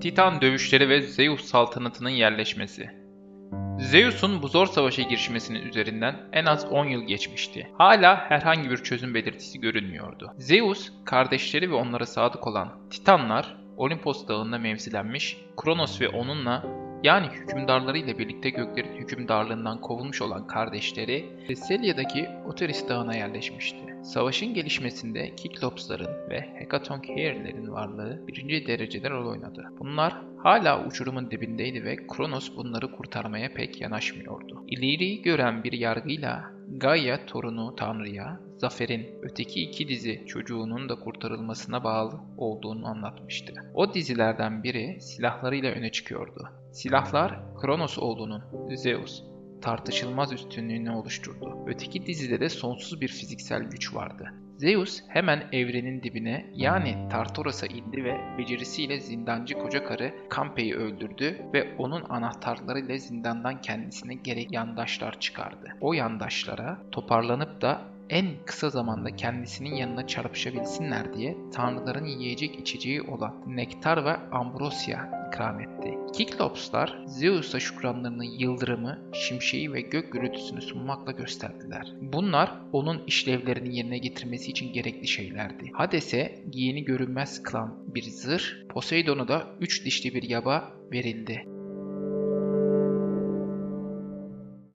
Titan dövüşleri ve Zeus saltanatının yerleşmesi. Zeus'un bu zor savaşa girişmesinin üzerinden en az 10 yıl geçmişti. Hala herhangi bir çözüm belirtisi görünmüyordu. Zeus, kardeşleri ve onlara sadık olan Titanlar, Olimpos dağında mevzilenmiş, Kronos ve onunla yani hükümdarlarıyla birlikte göklerin hükümdarlığından kovulmuş olan kardeşleri Thessalia'daki Oteris dağına yerleşmişti. Savaşın gelişmesinde Kiklopsların ve Hekatoncheir'lerin varlığı birinci derecede rol oynadı. Bunlar hala uçurumun dibindeydi ve Kronos bunları kurtarmaya pek yanaşmıyordu. İleriyi gören bir yargıyla Gaia torunu Tanrı'ya Zafer'in öteki iki dizi çocuğunun da kurtarılmasına bağlı olduğunu anlatmıştı. O dizilerden biri silahlarıyla öne çıkıyordu. Silahlar Kronos oğlunun Zeus tartışılmaz üstünlüğünü oluşturdu. Öteki dizide de sonsuz bir fiziksel güç vardı. Zeus hemen evrenin dibine yani Tartaros'a indi ve becerisiyle zindancı koca karı Kampe'yi öldürdü ve onun anahtarlarıyla zindandan kendisine gerek yandaşlar çıkardı. O yandaşlara toparlanıp da en kısa zamanda kendisinin yanına çarpışabilsinler diye tanrıların yiyecek içeceği olan nektar ve ambrosya ikram etti. Kiklopslar Zeus'a şükranlarını yıldırımı, şimşeği ve gök gürültüsünü sunmakla gösterdiler. Bunlar onun işlevlerini yerine getirmesi için gerekli şeylerdi. Hades'e giyeni görünmez kılan bir zırh, Poseidon'a da üç dişli bir yaba verildi.